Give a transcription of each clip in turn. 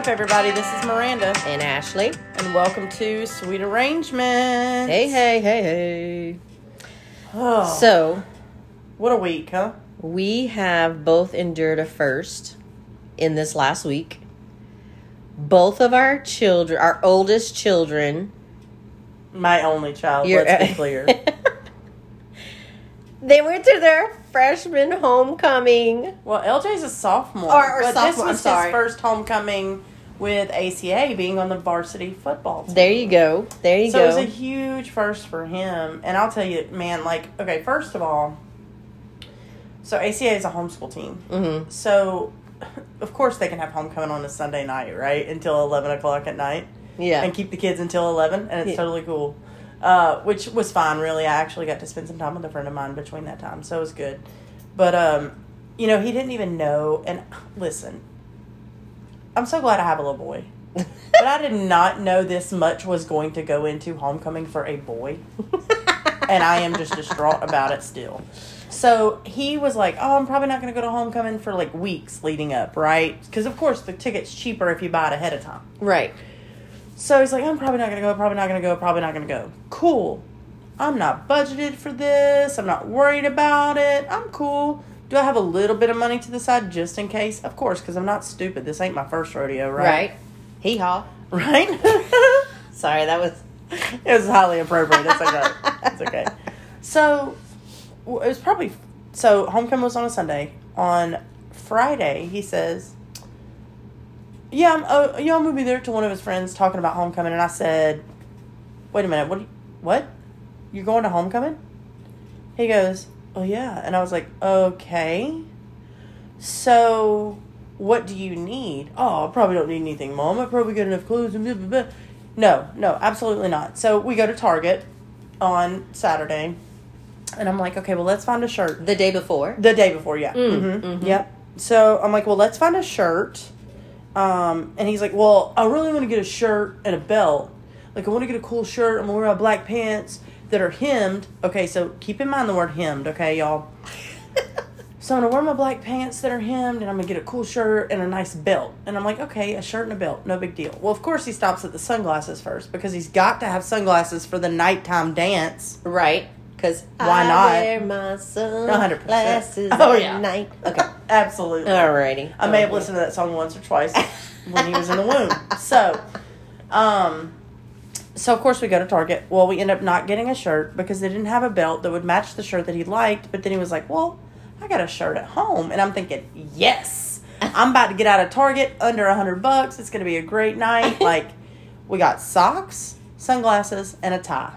up, everybody? This is Miranda, And Ashley. and welcome to Sweet Arrangement. Hey, hey, hey, hey. Oh, So, what a week, huh? we have both endured a first in this last week. Both of our children, our oldest children, My only child. You're- let's be clear. they went to their freshman homecoming. well, LJ's a sophomore, Or- or sophomore, this was his first homecoming with ACA being on the varsity football team. There you go. There you so go. So it was a huge first for him. And I'll tell you, man, like, okay, first of all, so ACA is a homeschool team. mm-hmm. So, of course, they can have homecoming on a Sunday night, right? Until 11 o'clock at night. Yeah. And keep the kids until 11, and it's Yeah. totally cool. Uh, which was fine, really. I actually got to spend some time with a friend of mine between that time, so it was good. But, um, you know, he didn't even know. And listen, I'm so glad I have a little boy. but I did not know this much was going to go into homecoming for a boy. and I am just distraught about it still. So he was like, "Oh, I'm probably not going to go to homecoming for like weeks leading up, right? Because of course the ticket's cheaper if you buy it ahead of time." right. So he's like, "I'm probably not going to go. Probably not going to go. Probably not going to go." Cool. I'm not budgeted for this. I'm not worried about it. I'm cool. Do I have a little bit of money to the side just in case? Of course, because I'm not stupid. This ain't my first rodeo, Right. right? Hee haw. Right. Sorry, that was. it was highly appropriate. It's okay. it's okay. So it was probably so homecoming was on a Sunday. On Friday, he says, "Yeah, I'm, uh, yeah, I'm gonna be there." To one of his friends talking about homecoming, and I said, "Wait a minute, what? you- What? You're going to homecoming?" He goes, "Oh yeah," and I was like, "Okay." So, what do you need? Oh, I probably don't need anything, Mom. I probably got enough clothes and blah, blah, blah. No, no, absolutely not. So we go to Target on Saturday, and I'm like, okay, well, let's find a shirt. The day before. The day before, yeah. Mm, hmm mhm. Yep. So I'm like, well, let's find a shirt. Um, and he's like, well, I really want to get a shirt and a belt. Like, I want to get a cool shirt. I'm gonna wear my black pants that are hemmed. Okay, so keep in mind the word hemmed, okay, y'all. So I'm gonna wear my black pants that are hemmed, and I'm gonna get a cool shirt and a nice belt. And I'm like, okay, a shirt and a belt, no big deal. Well, of course he stops at the sunglasses first because he's got to have sunglasses for the nighttime dance. Right. Because Why I not? wear my 100%. sunglasses Oh, at yeah. night. Okay. Absolutely. Alrighty. I may have listened to that song once or twice when he was in the womb. So, um, so of course we go to Target. Well, we end up not getting a shirt because they didn't have a belt that would match the shirt that he liked. But then he was like, "Well, I got a shirt at home," and I'm thinking, "Yes, I'm about to get out of Target under a hundred bucks. It's gonna be a great night." Like, we got socks, sunglasses, and a tie.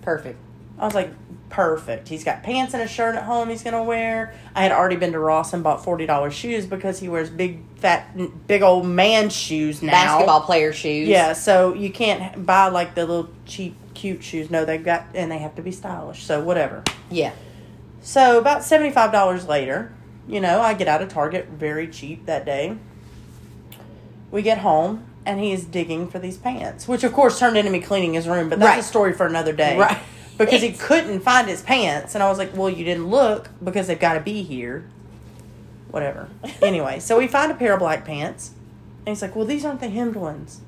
Perfect. I was like, perfect. He's got pants and a shirt at home he's gonna wear. I had already been to Ross and bought forty dollars shoes because he wears big, fat, big old man shoes now. Basketball player shoes. Yeah, so you can't buy like the little cheap, cute shoes. No, they've got and they have to be stylish. So whatever. Yeah. So about seventy five dollars later, you know, I get out of Target very cheap that day. We get home and he is digging for these pants, which of course turned into me cleaning his room, but that's Right. a story for another day. Right. Because he couldn't find his pants and I was like, "Well, you didn't look because they've got to be here." Whatever. anyway, so we find a pair of black pants. And he's like, "Well, these aren't the hemmed ones."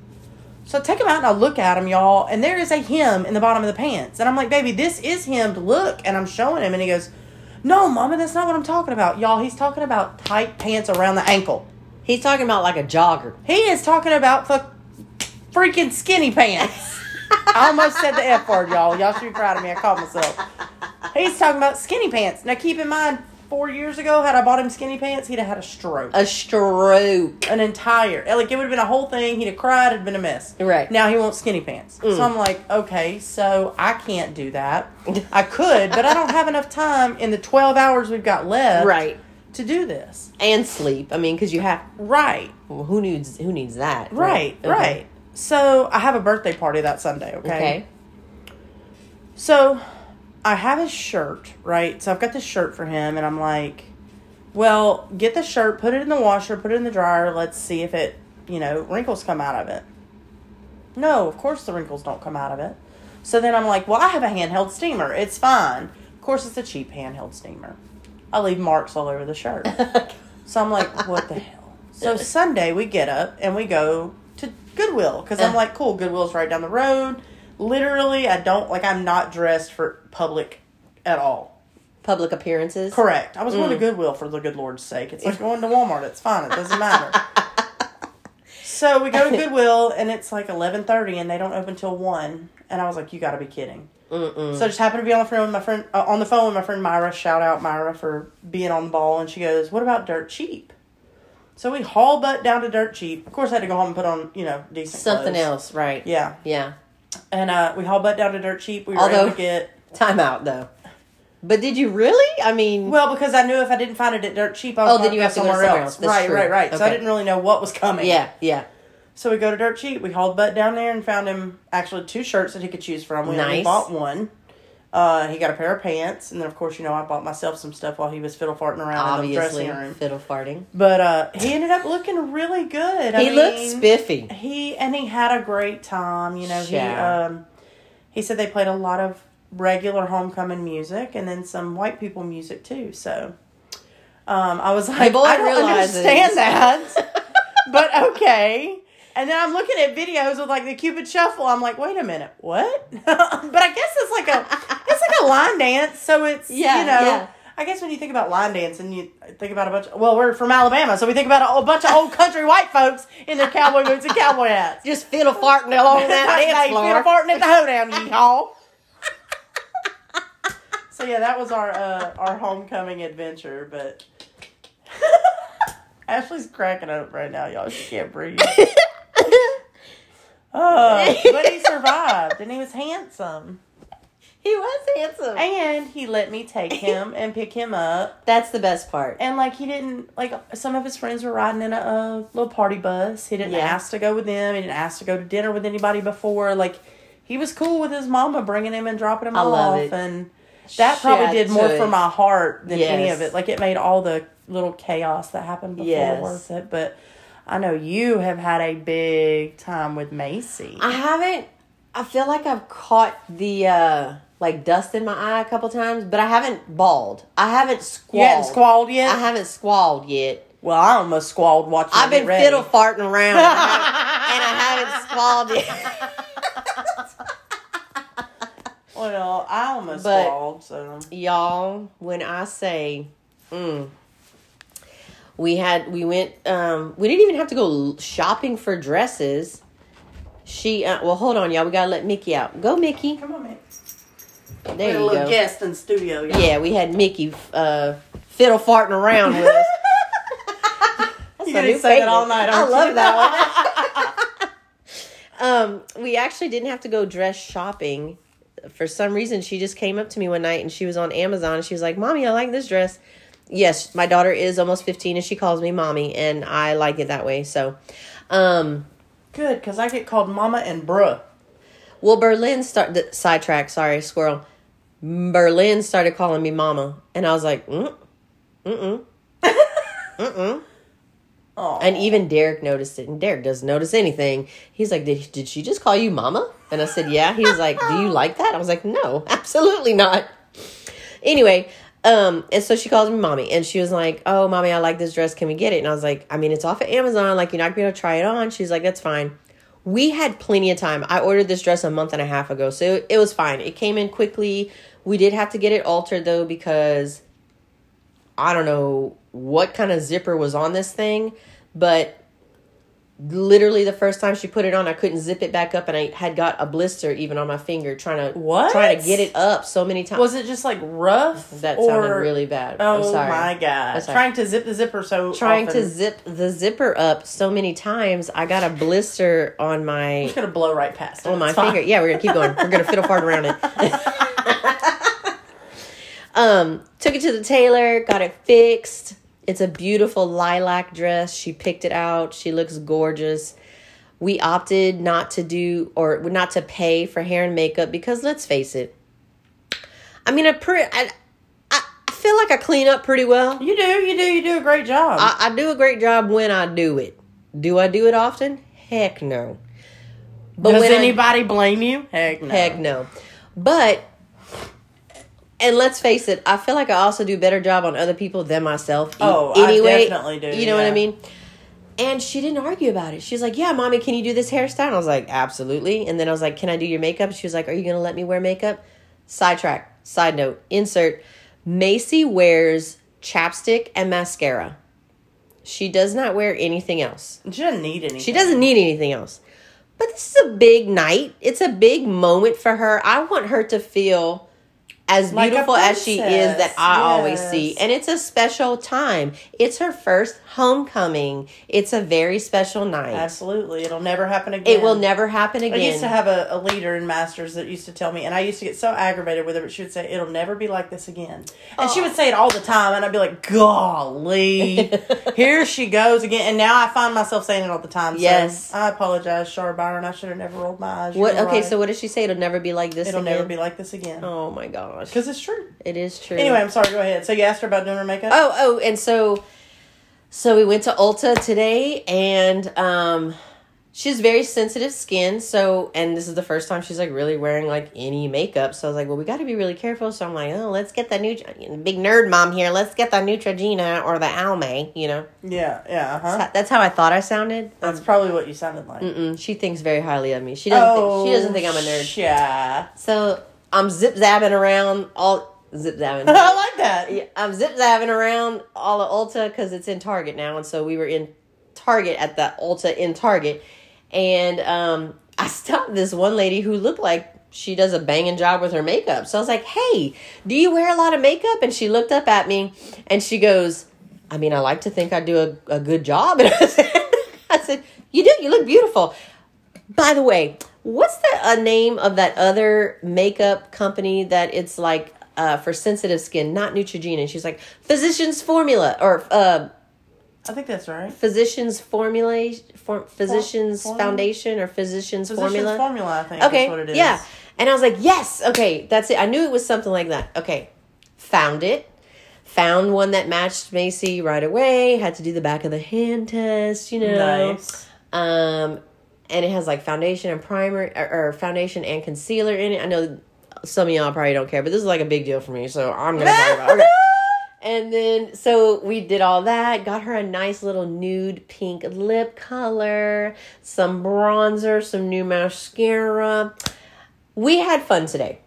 So I take them out and I look at them, y'all, and there is a hem in the bottom of the pants. And I'm like, baby, this is hemmed. Look. And I'm showing him, and he goes, no, mama, that's not what I'm talking about. Y'all, he's talking about tight pants around the ankle. He's talking about like a jogger. He is talking about fuck, freaking skinny pants. I almost said the F word, y'all. Y'all should be proud of me. I caught myself. He's talking about skinny pants. Now, keep in mind, four years ago, had I bought him skinny pants, he'd have had a stroke. A stroke. An entire, like, it would have been a whole thing. He'd have cried. It'd been a mess. Right. Now he wants skinny pants. So mm. I'm like, okay, so I can't do that. I could, but I don't have enough time in the 12 hours we've got left Right. to do this. And sleep. I mean, because you have. Right. Well, who needs who needs that? Right, Okay. right. So I have a birthday party that Sunday, okay? Okay. So I have his shirt, right? So I've got this shirt for him, and I'm like, well, get the shirt, put it in the washer, put it in the dryer, let's see if it, you know, wrinkles come out of it. No, of course the wrinkles don't come out of it. So then I'm like, well, I have a handheld steamer. It's fine. Of course, it's a cheap handheld steamer. I leave marks all over the shirt. So I'm like, what the hell? So Sunday we get up and we go Goodwill because I'm Uh. like, cool, Goodwill's right down the road. Literally, I don't like. I'm not dressed for public at all. Public appearances. Correct. I was going to Mm. Goodwill for the good Lord's sake. It's like going to Walmart. It's fine. It doesn't matter. so we go to Goodwill and it's like 11:30 and they don't open till one. And I was like, you got to be kidding. Mm-mm. So I just happened to be on the phone with my friend uh, on the phone with my friend Myra. Shout out Myra for being on the ball. And she goes, "What about Dirt Cheap?" So we haul butt down to Dirt Cheap. Of course, I had to go home and put on you know decent Something clothes. else, right? Yeah, Yeah. and uh, we haul butt down to Dirt Cheap. We were Although- able to get Time out though. But did you really? I mean, well because I knew if I didn't find it at Dirt Cheap, I was Oh, then you have to go somewhere somewhere else. else. Right, true. right, right. So I didn't really know what was coming. yeah, yeah. So we go to Dirt Cheap. We hauled butt down there and found him actually two shirts that he could choose from. We only bought one. Uh, he got a pair of pants, and then of course you know I bought myself some stuff while he was fiddle farting around in the Obviously, dressing room. fiddle farting. But uh, he ended up looking really good. I he mean, looked spiffy. He and he had a great time. You know, he um, he said they played a lot of regular homecoming music and then some white people music too. So um, I was like, I don't realizes. understand that, but okay. And then I'm looking at videos with like the Cupid Shuffle. I'm like, wait a minute, what? but I guess it's like a it's like a line dance. So it's Yeah, you know. yeah. I guess when you think about line dancing, you think about a bunch. Of, well, we're from Alabama, so we think about a, a bunch of old country white folks in their cowboy boots and cowboy hats. Just fiddle farting along that dance floor. farting at the hoedown, yeehaw. so yeah, that was our uh, our homecoming adventure. But Ashley's cracking up right now, y'all. She can't breathe. Uh, but he survived, and he was handsome. He was handsome. And he let me take him and pick him up. That's the best part. And like he didn't like some of his friends were riding in a, a little party bus. He didn't Yeah. ask to go with them. He didn't ask to go to dinner with anybody before. Like he was cool with his mama bringing him and dropping him I off. love it. And that probably did more to for my heart than any of it. Like it made all the little chaos that happened before Yes. worth it. But I know you have had a big time with Macy. I haven't. I feel like I've caught the uh like dust in my eye a couple times, but I haven't bawled. I haven't you squalled. hadn't squalled yet. I haven't squalled yet. well, I almost squalled watching. I've been fiddle farting around, and I haven't, and I haven't squalled yet. Well, I almost But- squalled. So Y'all, when I say, mm, we had we went. Um, we didn't even have to go shopping for dresses. She uh, well, hold on, y'all. We gotta let Mickey out. Go, Mickey. come on, man. There We had a little go. guest in studio. y'all. Yeah, we had Mickey uh, fiddle farting around with us. That's You new say that all night, I love you? that one. um, we actually didn't have to go dress shopping. For some reason, she just came up to me one night and she was on Amazon and she was like, "Mommy, I like this dress." Yes, my daughter is almost fifteen and she calls me mommy, and I like it that way. So, um, Good, because I get called mama and bruh. well, Berlin start the sidetrack. Sorry, squirrel. Berlin started calling me mama, and I was like, mm, mm, mm, mm. Oh, And even Derek noticed it, and Derek doesn't notice anything. He's like, did, did she just call you mama? And I said, yeah. He was like, do you like that? I was like, no, absolutely not. Anyway, um, and so she calls me mommy, and she was like, oh, mommy, I like this dress. Can we get it? And I was like, I mean, it's off of Amazon. Like, you're not to be able to try it on. She's like, that's fine. We had plenty of time. I ordered this dress a month and a half ago, so it, it was fine. It came in quickly. We did have to get it altered though because I don't know what kind of zipper was on this thing, but literally the first time she put it on, I couldn't zip it back up, and I had got a blister even on my finger trying to What? trying to get it up so many times. was it just like rough? that or, sounded really bad. Oh I'm sorry. my god! I'm. Trying to zip the zipper so Trying to zip the zipper up so many times, I got a blister on I'm my just gonna blow right past it. on my It's fine. finger. Yeah, we're gonna keep going. We're gonna fiddle fart around it. um, took it to the tailor, got it fixed. It's a beautiful lilac dress. She picked it out. She looks gorgeous. We opted not to do or not to pay for hair and makeup because let's face it. I mean, I pretty. I, I feel like I clean up pretty well. You do, you do, you do a great job. I, I do a great job when I do it. Do I do it often? Heck no. But Does when I- anybody blame you? Heck no. Heck no. But and let's face it, I feel like I also do a better job on other people than myself. Oh, I definitely do, You know what I mean? And she didn't argue about it. She was like, Yeah, mommy, can you do this hairstyle? And I was like, Absolutely. And then I was like, Can I do your makeup? She was like, Are you going to let me wear makeup? Sidetrack, side note, insert. Macy wears chapstick and mascara. She does not wear anything else. She doesn't need anything. She doesn't need anything else. But this is a big night. It's a big moment for her. I want her to feel as Like beautiful as she is that. I always see. And it's a special time. It's her first homecoming. It's a very special night. Absolutely. It'll never happen again. It will never happen again. I used to have a, a leader in Masters that used to tell me, and I used to get so aggravated with her, but she would say, It'll never be like this again. And she would say it all the time, and I'd be like, Golly, here she goes again. And now I find myself saying it all the time. So Yes. I apologize, Shar Byron. I should have never rolled my eyes. what? Okay, right. so what does she say? It'll never be like this It'll again. never be like this again. Oh my gosh, Because it's true. it is true. Anyway, I'm sorry. Go ahead. So you asked her about doing her makeup? Oh, oh, and so so we went to Ulta today and um she's very sensitive skin, so and this is the first time she's like really wearing like any makeup. So I was like, well, we got to be really careful. So I'm like, oh, let's get the new big nerd mom here. Let's get the Neutrogena or the Almay, you know. Yeah, yeah, uh-huh. That's how I thought I sounded. That's probably what you sounded like. Mm-mm, she thinks very highly of me. She doesn't. think, she doesn't think I'm a nerd. Yeah. So I'm zip zapping around all zip zapping. I like that. Yeah, I'm zip zapping around all of Ulta because it's in Target now, and so we were in Target at the Ulta in Target, and um, I stopped this one lady who looked like she does a banging job with her makeup. So I was like, "Hey, do you wear a lot of makeup?" And she looked up at me, and she goes, "I mean, I like to think I do a, a good job." And I said, "I said you do. You look beautiful." By the way, what's the uh, name of that other makeup company that it's like uh, for sensitive skin, not Neutrogena? And she's like Physicians Formula or uh, I think that's right. Physicians Formula, for, Physicians? Foundation or Physicians, Physician's Formula. formula, I think. okay, is what it is. yeah. And I was like, yes, okay, that's it. I knew it was something like that. Okay, found it. Found one that matched Macy right away. Had to do the back of the hand test, you know. Nice. Um, and it has like foundation and primer or, or foundation and concealer in it. I know some of y'all probably don't care, but this is like a big deal for me, so I'm gonna talk about. It. Okay. And then so we did all that. Got her a nice little nude pink lip color, some bronzer, some new mascara. We had fun today.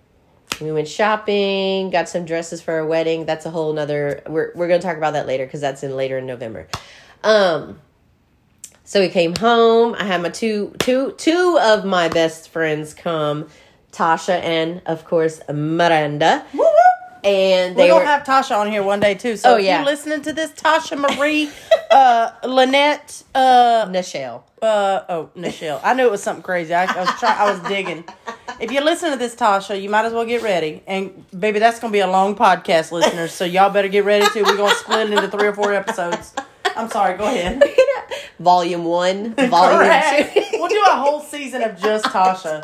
We went shopping, got some dresses for our wedding. That's a whole nother. We're we're gonna talk about that later because that's in later in November. Um. So we came home. I had my two two two of my best friends come, Tasha and of course Miranda, Woo woo. and We're they gonna were have Tasha on here one day too. So Oh, if yeah. you're listening to this, Tasha Marie, uh, Lynette, uh, Nichelle. uh, oh, Nichelle. I knew it was something crazy. I, I was trying. I was digging. If you listen to this, Tasha, you might as well get ready. And baby, that's gonna be a long podcast, listeners. So y'all better get ready too. We're gonna split it into three or four episodes. I'm sorry. Go ahead. Volume one, volume Correct. two. we'll do a whole season of just Tasha,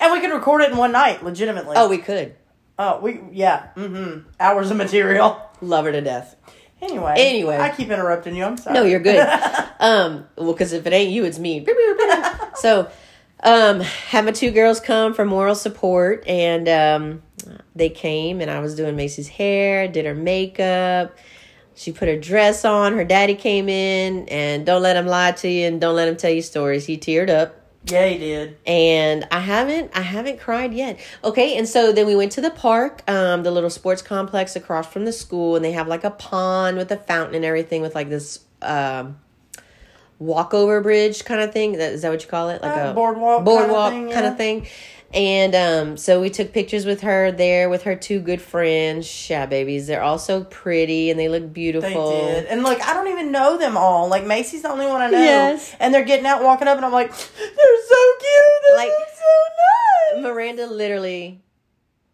and we can record it in one night, legitimately. oh, we could Oh, we yeah. Mm-hmm. Hours of material. love her to death. Anyway. Anyway. I keep interrupting you. I'm sorry. No, you're good. um, well, because if it ain't you, it's me. so, um, had my two girls come for moral support, and um, they came, and I was doing Macy's hair, did her makeup. She put her dress on. Her daddy came in, and don't let him lie to you, and don't let him tell you stories. He teared up yeah, he did. and I haven't I haven't cried yet. Okay, and so then we went to the park, um, the little sports complex across from the school, and they have like a pond with a fountain and everything with like this um walkover bridge kind of thing. That is that what you call it? Like Uh, a boardwalk boardwalk kinda thing, kind yeah. of thing. And um, so we took pictures with her there with her two good friends, yeah, babies. They're all so pretty and they look They beautiful. did. And like I don't even know them all. Like Macy's the only one I know. Yes. And they're getting out, walking up, and I'm like, they're so cute. They Like- so nice. Miranda literally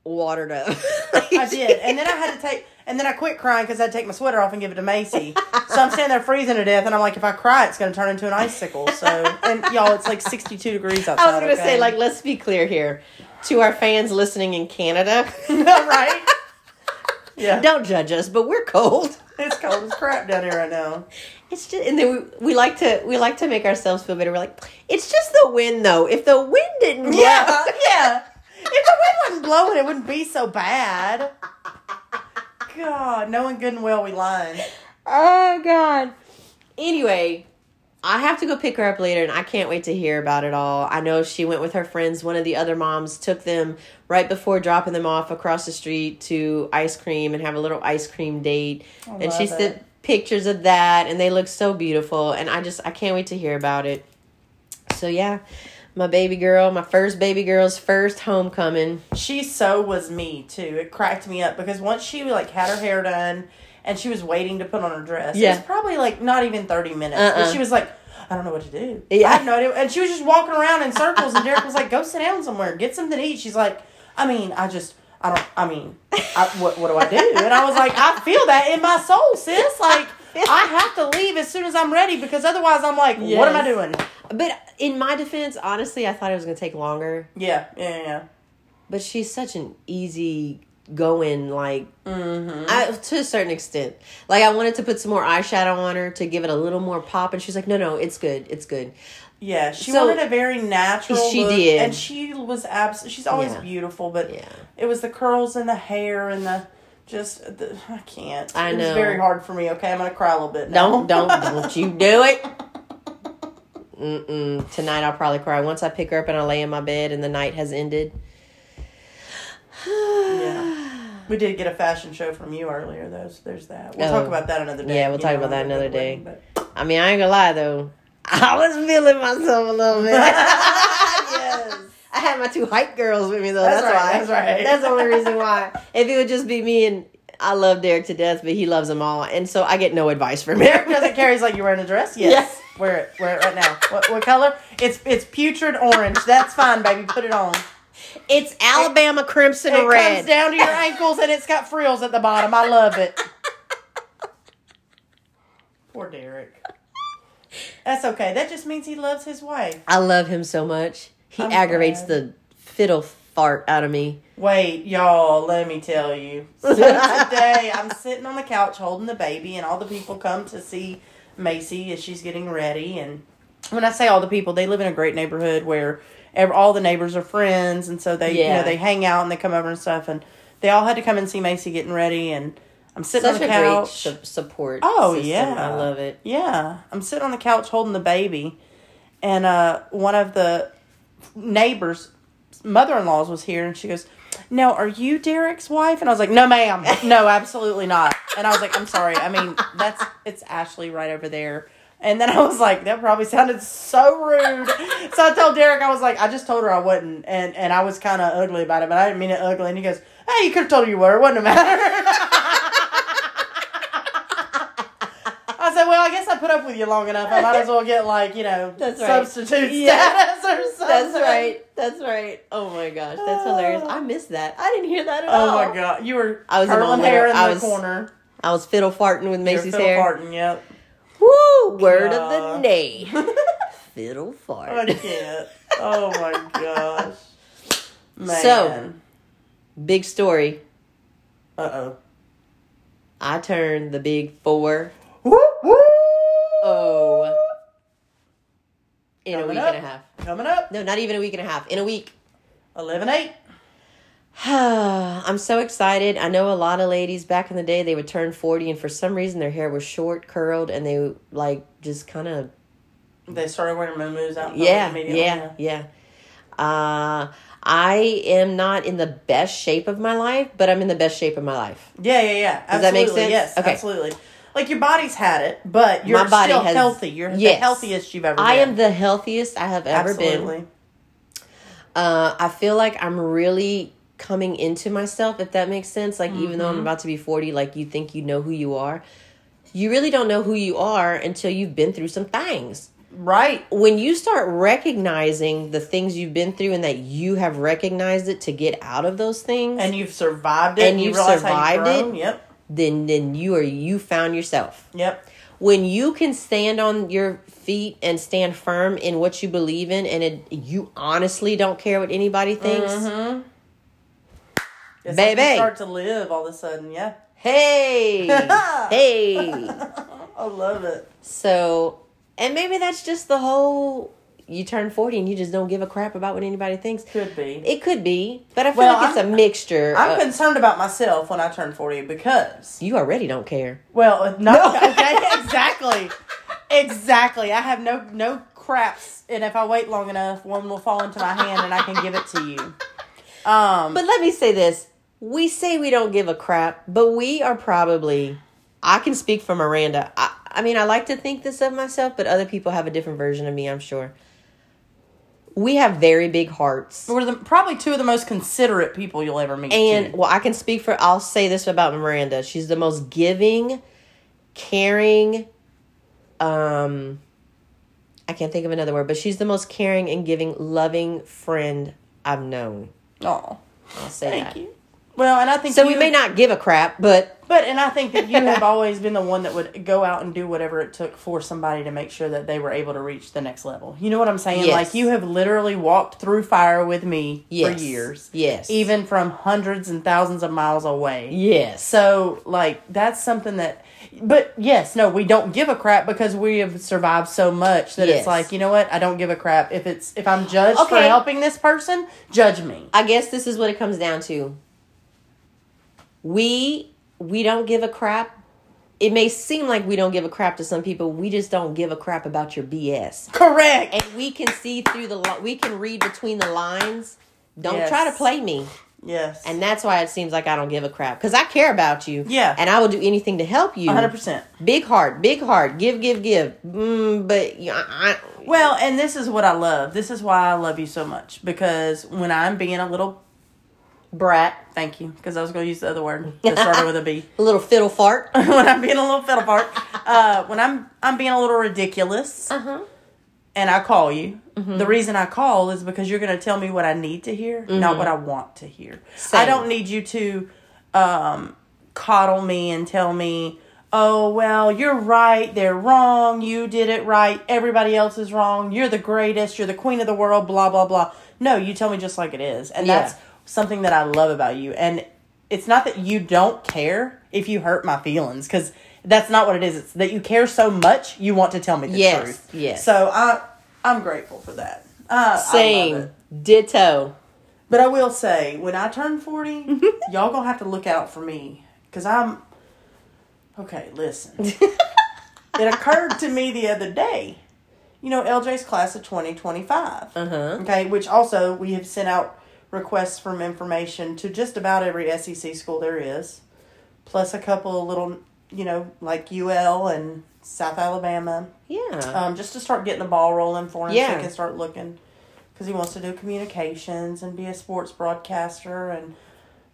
watered up. I did. And then I had to take, and then I quit crying because I'd take my sweater off and give it to Macy. so I'm standing there freezing to death, and I'm like, if I cry, it's going to turn into an icicle. So, and y'all, it's like 62 degrees outside. I was gonna okay? say, like, let's be clear here to our fans listening in Canada. right? Yeah. Don't judge us, but we're cold. It's cold as crap down here right now. It's just, and then we, we like to we like to make ourselves feel better. We're like, it's just the wind, though. If the wind didn't blow, Yeah, yeah. If the wind wasn't blowing, it wouldn't be so bad. God, knowing good and well we lying. oh god. anyway, I have to go pick her up later, and I can't wait to hear about it all. I know she went with her friends. One of the other moms took them right before dropping them off across the street to ice cream and have a little ice cream date. and she sent pictures of that, and they look so beautiful. And I just I can't wait to hear about it. So yeah, my baby girl, my first baby girl's first homecoming. She so was me too. It cracked me up because once she like had her hair done and she was waiting to put on her dress. It Yeah. was probably like not even thirty minutes. Uh-uh. But she was like, I don't know what to do. Yeah. I have no idea. And she was just walking around in circles and Derek was like, Go sit down somewhere, get something to eat. She's like, I mean, I just I don't I mean, I, what what do I do? And I was like, I feel that in my soul, sis. Like I have to leave as soon as I'm ready because otherwise I'm like, what am I doing? But in my defense, honestly, I thought it was gonna take longer. Yeah, yeah, yeah. But she's such an easy going, like mm-hmm. I, to a certain extent. Like I wanted to put some more eyeshadow on her to give it a little more pop, and she's like, "No, no, it's good, it's good." Yeah, she So- wanted a very natural. She look, did. and she was abs. She's always Yeah. beautiful, but Yeah. it was the curls and the hair and the just. The, I can't. I know. was very hard for me. Okay, I'm gonna cry a little bit. Now. Don't, don't, don't you do it. Mm-mm. Tonight I'll probably cry once I pick her up and I lay in my bed and the night has ended. yeah, we did get a fashion show from you earlier, though. So there's that. We'll Oh. talk about that another day. Yeah, we'll you talk know, about that another day. but- I mean, I ain't gonna lie though. I was feeling myself a little bit. yes. I had my two hype girls with me though. That's That's, right, why. that's right. That's the only reason why. If it would just be me and I love Derek to death, but he loves them all, and so I get no advice from him. Doesn't care. Like, "You're wearing a dress? Yes. Wear it. Wear it right now. What, what color? It's it's putrid orange. That's fine, baby. Put it on. It's Alabama crimson It red. comes down to your ankles and it's got frills at the bottom. I love it. Poor Derek. That's okay. That just means he loves his wife. I love him so much. He I'm aggravates glad. the fiddle fart out of me. Wait, y'all, let me tell you. So today I'm sitting on the couch holding the baby, and all the people come to see Macy as she's getting ready. And when I say all the people, they live in a great neighborhood where all the neighbors are friends, and so they you know they hang out and they come over and stuff. And they all had to come and see Macy getting ready, and I'm sitting Such on the couch. su- support. Oh, system. yeah. I love it. Yeah, I'm sitting on the couch holding the baby, and uh, one of the neighbors' mother-in-laws was here, and she goes, "Now, are you Derek's wife?" And I was like, "No, ma'am, no, absolutely not." And I was like, "I'm sorry. I mean, that's it's Ashley right over there." And then I was like, "That probably sounded so rude." So I told Derek, I was like, "I just told her I wouldn't," and and I was kind of ugly about it, but I didn't mean it ugly. And he goes, "Hey, you could have told her you were. It wouldn't have mattered." I said, well, I put up with you long enough. I might as well get like you know That's right. substitute Yeah. status or something. That's right. That's right. Oh my gosh, that's hilarious. I missed that. I didn't hear that at all. Oh my god, you were I was in curling the hair in I the was corner. I was fiddle farting with Macy's fiddle hair. farting, Yep. Woo! Word of the day. fiddle fart. I can't. Oh my gosh. Man. So- Big story. Uh oh. I turned the big four Woo woo. In a week up. and a half. Coming up. No, not even a week and a half. In a week. 11 8. I'm so excited. I know a lot of ladies back in the day they would turn 40 and for some reason their hair was short, curled and they like just kind of They started wearing moo-moos out yeah, yeah, yeah. Uh I am not in the best shape of my life, but I'm in the best shape of my life. Yeah, yeah, yeah. Absolutely. Does that make sense? Yes, Okay. absolutely. Like your body's had it, but you're My body still has- healthy. You're the healthiest you've ever Been. I am the healthiest I have ever Absolutely. been. Uh, I feel like I'm really coming into myself, if that makes sense. Like, even Mm-hmm. though I'm about to be 40, like, you think you know who you are. You really don't know who you are until you've been through some things. Right. When you start recognizing the things you've been through and that you have recognized it to get out of those things, And you've survived it. And you you've realize survived how you've grown. it. Yep. Then then you are you found yourself. Yep. when you can stand on your feet and stand firm in what you believe in and it, you honestly don't care what anybody thinks Mm-hmm. It's like Baby. you start to live all of a sudden. Yeah. hey hey I love it. so and maybe that's just the whole you turn 40 and you just don't give a crap about what anybody thinks Could be. it could be but i feel Well, like it's I'm- a mixture I'm of- concerned about myself when I turn 40 because, you already don't care well, no, okay, exactly. exactly. I have no no craps, and if I wait long enough, one will fall into my hand, and I can give it to you. Um, But let me say this. We say we don't give a crap, but we are probably I can speak for Miranda. I, I mean, I like to think this of myself, but other people have a different version of me, I'm sure. We have very big hearts. we're the, probably two of the most considerate people you'll ever meet. And too. well, I can speak for I'll say this about Miranda. She's the most giving, caring, um I can't think of another word, but she's the most caring and giving, loving friend I've known. oh, I'll say thank that. you. Well, and I think So you, we may not give a crap, but But and I think that you have always been the one that would go out and do whatever it took for somebody to make sure that they were able to reach the next level. You know what I'm saying? Yes. Like you have literally walked through fire with me yes. for years. Yes. Even from hundreds and thousands of miles away. yes. So like that's something that but yes, no, we don't give a crap because we have survived so much that Yes. it's like, you know what? I don't give a crap. If it's if I'm judged for helping this person, judge me. I guess this is what it comes down to. We we don't give a crap. It may seem like we don't give a crap to some people. We just don't give a crap about your BS. Correct. And we can see through the li- we can read between the lines. Don't Yes. try to play me. yes. And that's why it seems like I don't give a crap cuz I care about you. Yeah. And I will do anything to help you. 100%. Big heart, big heart. Give give give. Mm, but you know, I, Well, and this is what I love. This is why I love you so much because when I'm being a little brat, thank you because I was going to use the other word that started with a B. a little fiddle fart. when I'm being a little fiddle fart, uh, when I'm I'm being a little ridiculous, Uh-huh. and I call you. Mm-hmm. The reason I call is because you're going to tell me what I need to hear, not what I want to hear. Mm-hmm. Same. I don't need you to um, coddle me and tell me, "Oh, well, you're right. They're wrong. You did it right. Everybody else is wrong. You're the greatest. You're the queen of the world." Blah blah blah. No, you tell me just like it is, and Yeah. that's something that I love about you. And it's not that you don't care if you hurt my feelings, because that's not what it is. It's that you care so much you want to tell me the Yes, truth. yes. So I I'm grateful for that. Uh, Same. it. Ditto. But I will say, when I turn 40, y'all gonna have to look out for me. Because I'm. Okay, listen. it occurred to me the other day. You know, LJ's class of 2025. Uh-huh. Okay, which also we have sent out requests from information to just about every SEC school there is, plus a couple of little, you know, like UL and South Alabama Yeah. um, just to start getting the ball rolling for him so Yeah. he can start looking because he wants to do communications and be a sports broadcaster and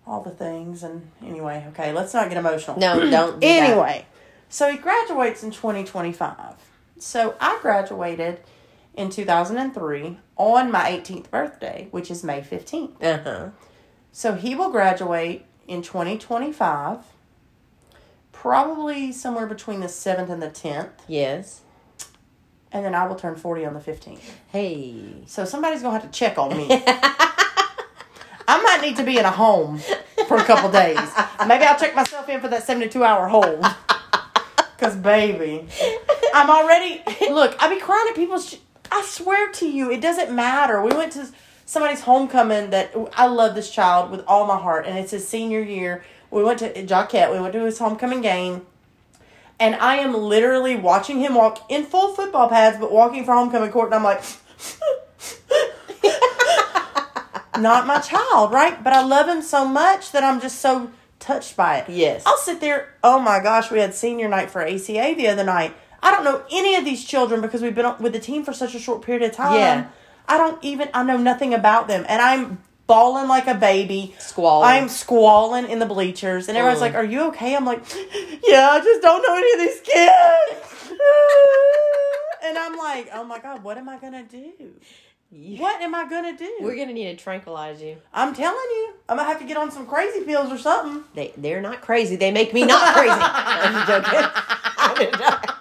all the things and anyway okay let's not get emotional no, don't. do that. anyway so he graduates in 2025 so i graduated in 2003 on my 18th birthday which is may 15th Uh-huh. so he will graduate in 2025 probably somewhere between the 7th and the 10th Yes. and then I will turn 40 on the 15th. Hey. So somebody's going to have to check on me. I might need to be in a home for a couple days. Maybe I'll check myself in for that 72 hour hold. Because, baby, I'm already. Look, I be crying at people's. sh- I swear to you, it doesn't matter. We went to somebody's homecoming that I love this child with all my heart, and it's his senior year. We went to Jaquette, we went to his homecoming game. And I am literally watching him walk in full football pads, but walking for homecoming court, and I'm like, not my child, right? But I love him so much that I'm just so touched by it. Yes. I'll sit there. Oh my gosh, we had senior night for ACA the other night. I don't know any of these children because we've been with the team for such a short period of time. Yeah. I don't even, I know nothing about them. And I'm bawling like a baby. Squalling. I'm squalling in the bleachers. And everyone's Mm. like, Are you okay? I'm like, Yeah, I just don't know any of these kids. and I'm like, Oh my God, what am I going to do? What am I going to do? We're gonna need to tranquilize you. I'm telling you, I'm going to have to get on some crazy pills or something. They they're not crazy. They make me not crazy. I'm joking.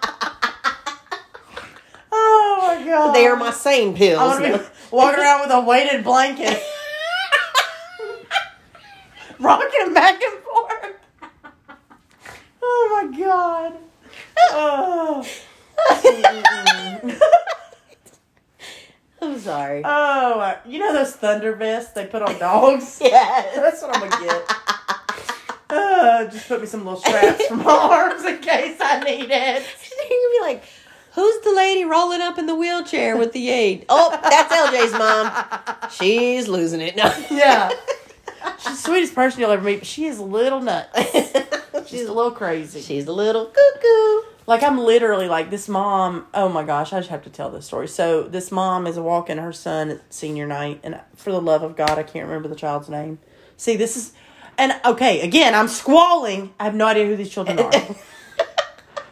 I'm just joking. Oh my God. They are my sane pills. Be walking around with a weighted blanket, rocking back and forth. Oh my god. Oh. I'm sorry. oh, you know those thunder vests they put on dogs? yes. That's what I'm gonna get. Uh, just put me some little straps for my arms in case I need it. You're gonna be like, Who's the lady rolling up in the wheelchair with the aid? Oh, that's LJ's mom. She's losing it. No. Yeah. She's the sweetest person you'll ever meet, but she is a little nuts. She's a little crazy. She's a little cuckoo. Like I'm literally like this mom. Oh my gosh, I just have to tell this story. So this mom is walking her son at senior night, and for the love of God, I can't remember the child's name. See, this is, and okay, again, I'm squalling. I have no idea who these children are.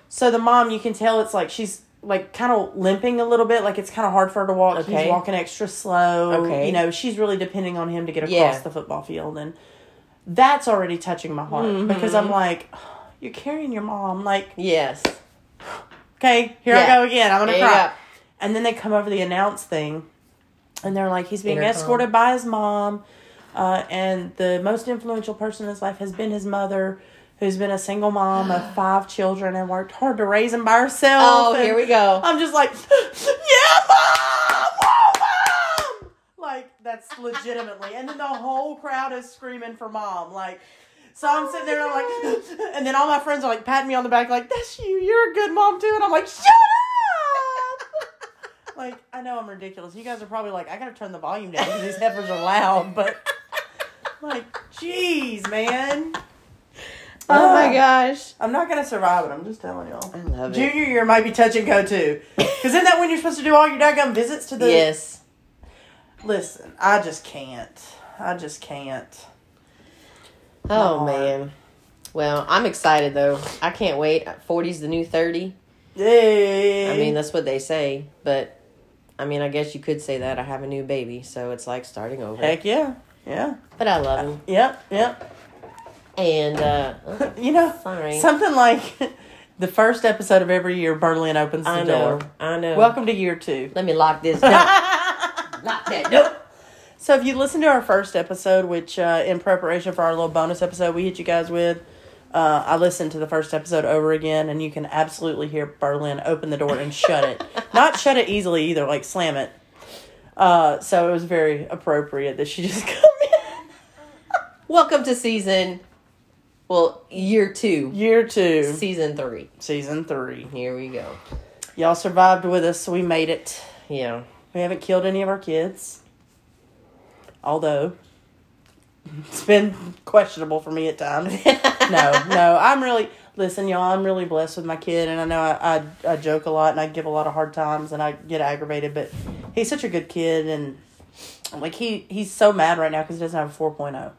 so the mom, you can tell it's like she's like kind of limping a little bit. Like it's kind of hard for her to walk. Okay. He's walking extra slow. Okay. you know, she's really depending on him to get across Yeah. the football field, and that's already touching my heart Mm-hmm. because I'm like, you're carrying your mom, like Yes. okay, here I go again. I'm gonna cry. go. And then they come over the announce thing, and they're like, he's being Intercom. escorted by his mom, uh, and the most influential person in his life has been his mother, who's been a single mom of five children and worked hard to raise them by herself. Oh, and here we go. I'm just like, yeah, mom, whoa, mom. Like that's legitimately, and then the whole crowd is screaming for mom, like. So I'm sitting there and I'm like, oh, and then all my friends are like patting me on the back, like, that's you, you're a good mom too. And I'm like, shut up! like, I know I'm ridiculous. You guys are probably like, I gotta turn the volume down because these heifers are loud, but like, jeez, man. Oh my Ah. gosh. I'm not gonna survive it, I'm just telling y'all. I love it. Junior year might be touch and go too. Because isn't that when you're supposed to do all your daggum visits to the. Yes. Listen, I just can't. I just can't. Oh Come on. man. Well, I'm excited though. I can't wait. 40's the new 30. Yay. I mean, that's what they say, but I mean, I guess you could say that I have a new baby, so it's like starting over. heck yeah. Yeah. But I love him. Yep. Yep. And uh You know, Sorry. something like the first episode of every year, Berlin opens the I know. door. I know. Welcome to year two. Let me lock this down. Lock that. Nope. So if you listen to our first episode, which uh, in preparation for our little bonus episode we hit you guys with, uh, I listened to the first episode over again, and you can absolutely hear Berlin open the door and shut it. Not shut it easily either, like slam it. Uh, so it was very appropriate that she just come in. Welcome to season well, year 2. Year two, Season 3. season three. Here we go. Y'all survived with us, so we made it. Yeah. We haven't killed any of our kids. Although it's been questionable for me at times. no, no, I'm really listen, y'all. I'm really blessed with my kid, and I know I, I I joke a lot and I give a lot of hard times and I get aggravated, but he's such a good kid and like he he's so mad right now because he doesn't have a 4.0.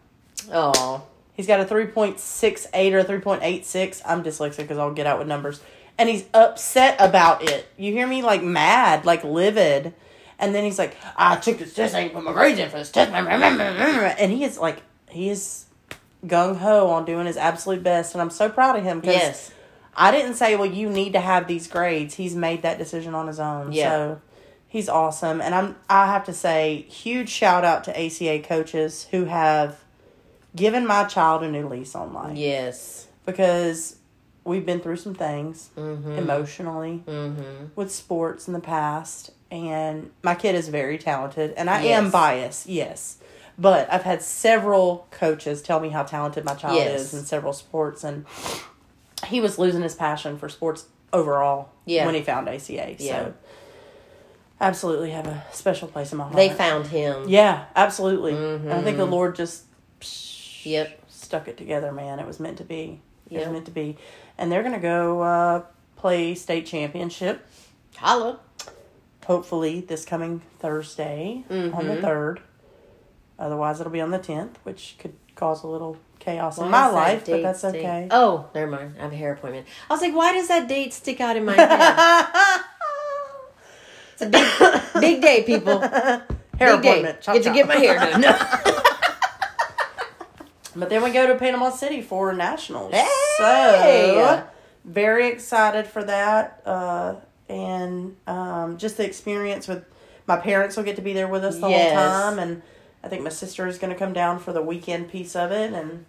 Oh. He's got a 3.68 or 3.86. I'm dyslexic because I'll get out with numbers. And he's upset about it. You hear me? Like mad, like livid. And then he's like, I took this test, I ain't put my grades in for this test. And he is like, he is gung ho on doing his absolute best. And I'm so proud of him because Yes. I didn't say, well, you need to have these grades. He's made that decision on his own. Yeah. So he's awesome. And I'm, I have to say, huge shout out to ACA coaches who have given my child a new lease on life Yes. because we've been through some things Mhm. emotionally Mhm. with sports in the past and my kid is very talented and I Yes. am biased yes but I've had several coaches tell me how talented my child Yes. is in several sports and he was losing his passion for sports overall Yeah. when he found ACA Yeah. so absolutely have a special place in my heart They found him. yeah absolutely and I think the Mhm. Lord just Yep. stuck it together, man. It was meant to be. It Yeah. was meant to be. And they're gonna go uh, play state championship. Holla. Hopefully this coming Thursday on the Mhm. third. Otherwise, it'll be on the tenth, which could cause a little chaos Why in my life, but that's stick- okay. Oh, never mind. I have a hair appointment. I was like, why does that date stick out in my head? it's a big, big day, people. Hair big day. appointment. Chop, Get to get my hair done. No. But then we go to Panama City for nationals. Hey! So very excited for that. Uh, and um, just the experience with my parents will get to be there with us the Yes. whole time. And I think my sister is going to come down for the weekend piece of it. And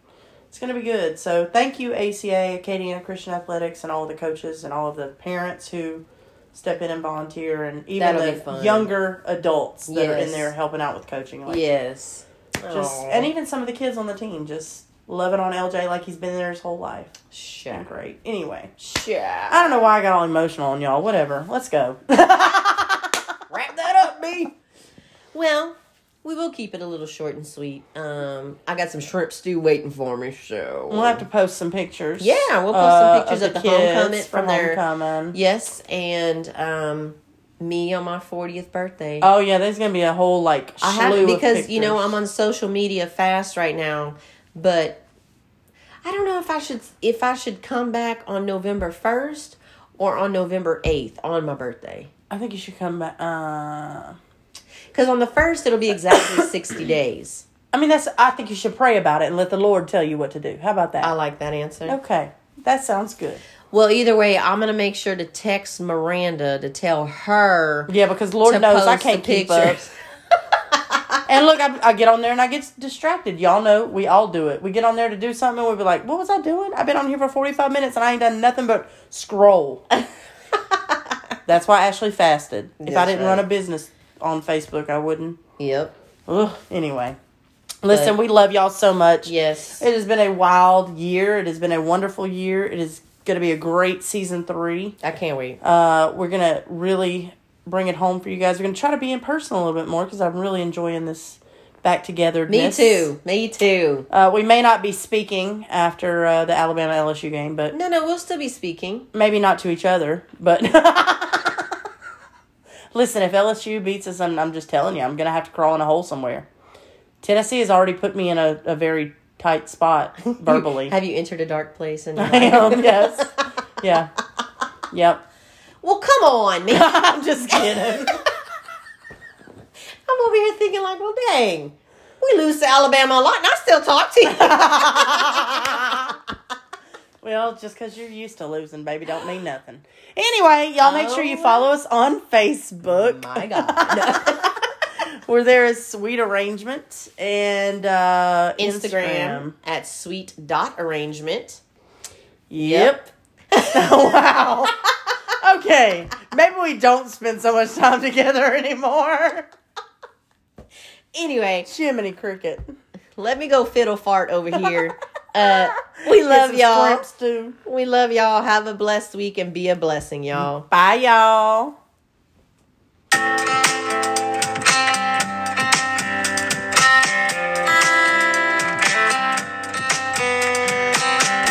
it's going to be good. So thank you, ACA, Acadiana Christian Athletics, and all the coaches and all of the parents who step in and volunteer, and even That'll the younger adults that are in there helping out with coaching. Like, yes. Just Aw. and even some of the kids on the team just loving on LJ like he's been there his whole life. Sure. Been great. Anyway, Sure. I don't know why I got all emotional on y'all. Whatever. Let's go. Wrap that up, me. Well, we will keep it a little short and sweet. Um, I got some shrimp stew waiting for me, so We'll have to post some pictures. Yeah, we'll post uh, some pictures of the, kids homecoming from their homecoming. yes, and um, me on my fortieth birthday. Oh yeah, there's gonna be a whole like I have because you know. I'm on social media fast right now, but I don't know if I should if I should come back on November first or on November eighth on my birthday. I think you should come back. Uh, Because on the first it'll be exactly sixty days. I mean, that's. I think you should pray about it and let the Lord tell you what to do. How about that? I like that answer. okay, that sounds good. Well, either way, I'm gonna make sure to text Miranda to tell her. Yeah, because Lord knows I can't keep up. And look, I, I get on there and I get distracted. Y'all know we all do it. We get on there to do something and we'll be like, "What was I doing? I've been on here for forty five minutes and I ain't done nothing but scroll." That's why Ashley fasted. If I didn't run a business on Facebook, I wouldn't. Yep. Ugh. Anyway, listen, But- we love y'all so much. Yes. It has been a wild year. It has been a wonderful year. It is going to be a great season three. I can't wait. Uh, we're going to really bring it home for you guys. We're going to try to be in person a little bit more because I'm really enjoying this back together. Me too. Me too. Uh, we may not be speaking after uh, the Alabama LSU game, but No, no, we'll still be speaking. maybe not to each other. But listen, if LSU beats us, I'm, I'm just telling you, I'm going to have to crawl in a hole somewhere. Tennessee has already put me in a, a very tight spot verbally. Have you entered a dark place? And I am, yes. Yeah. Yep. well, come on, man. I'm just kidding. I'm over here thinking like, well, dang, we lose to Alabama a lot, and I still talk to you. well, just because you're used to losing, baby, don't mean nothing. Anyway, y'all make sure you Oh. follow us on Facebook. My God. Where there is Sweet Arrangement and uh, Instagram at sweet dot arrangement. Yep. wow. Okay. Maybe we don't spend so much time together anymore. Anyway, Jiminy Cricket. let me go fiddle fart over here. Uh, we love y'all. We love y'all. Have a blessed week and be a blessing, y'all. Bye, y'all.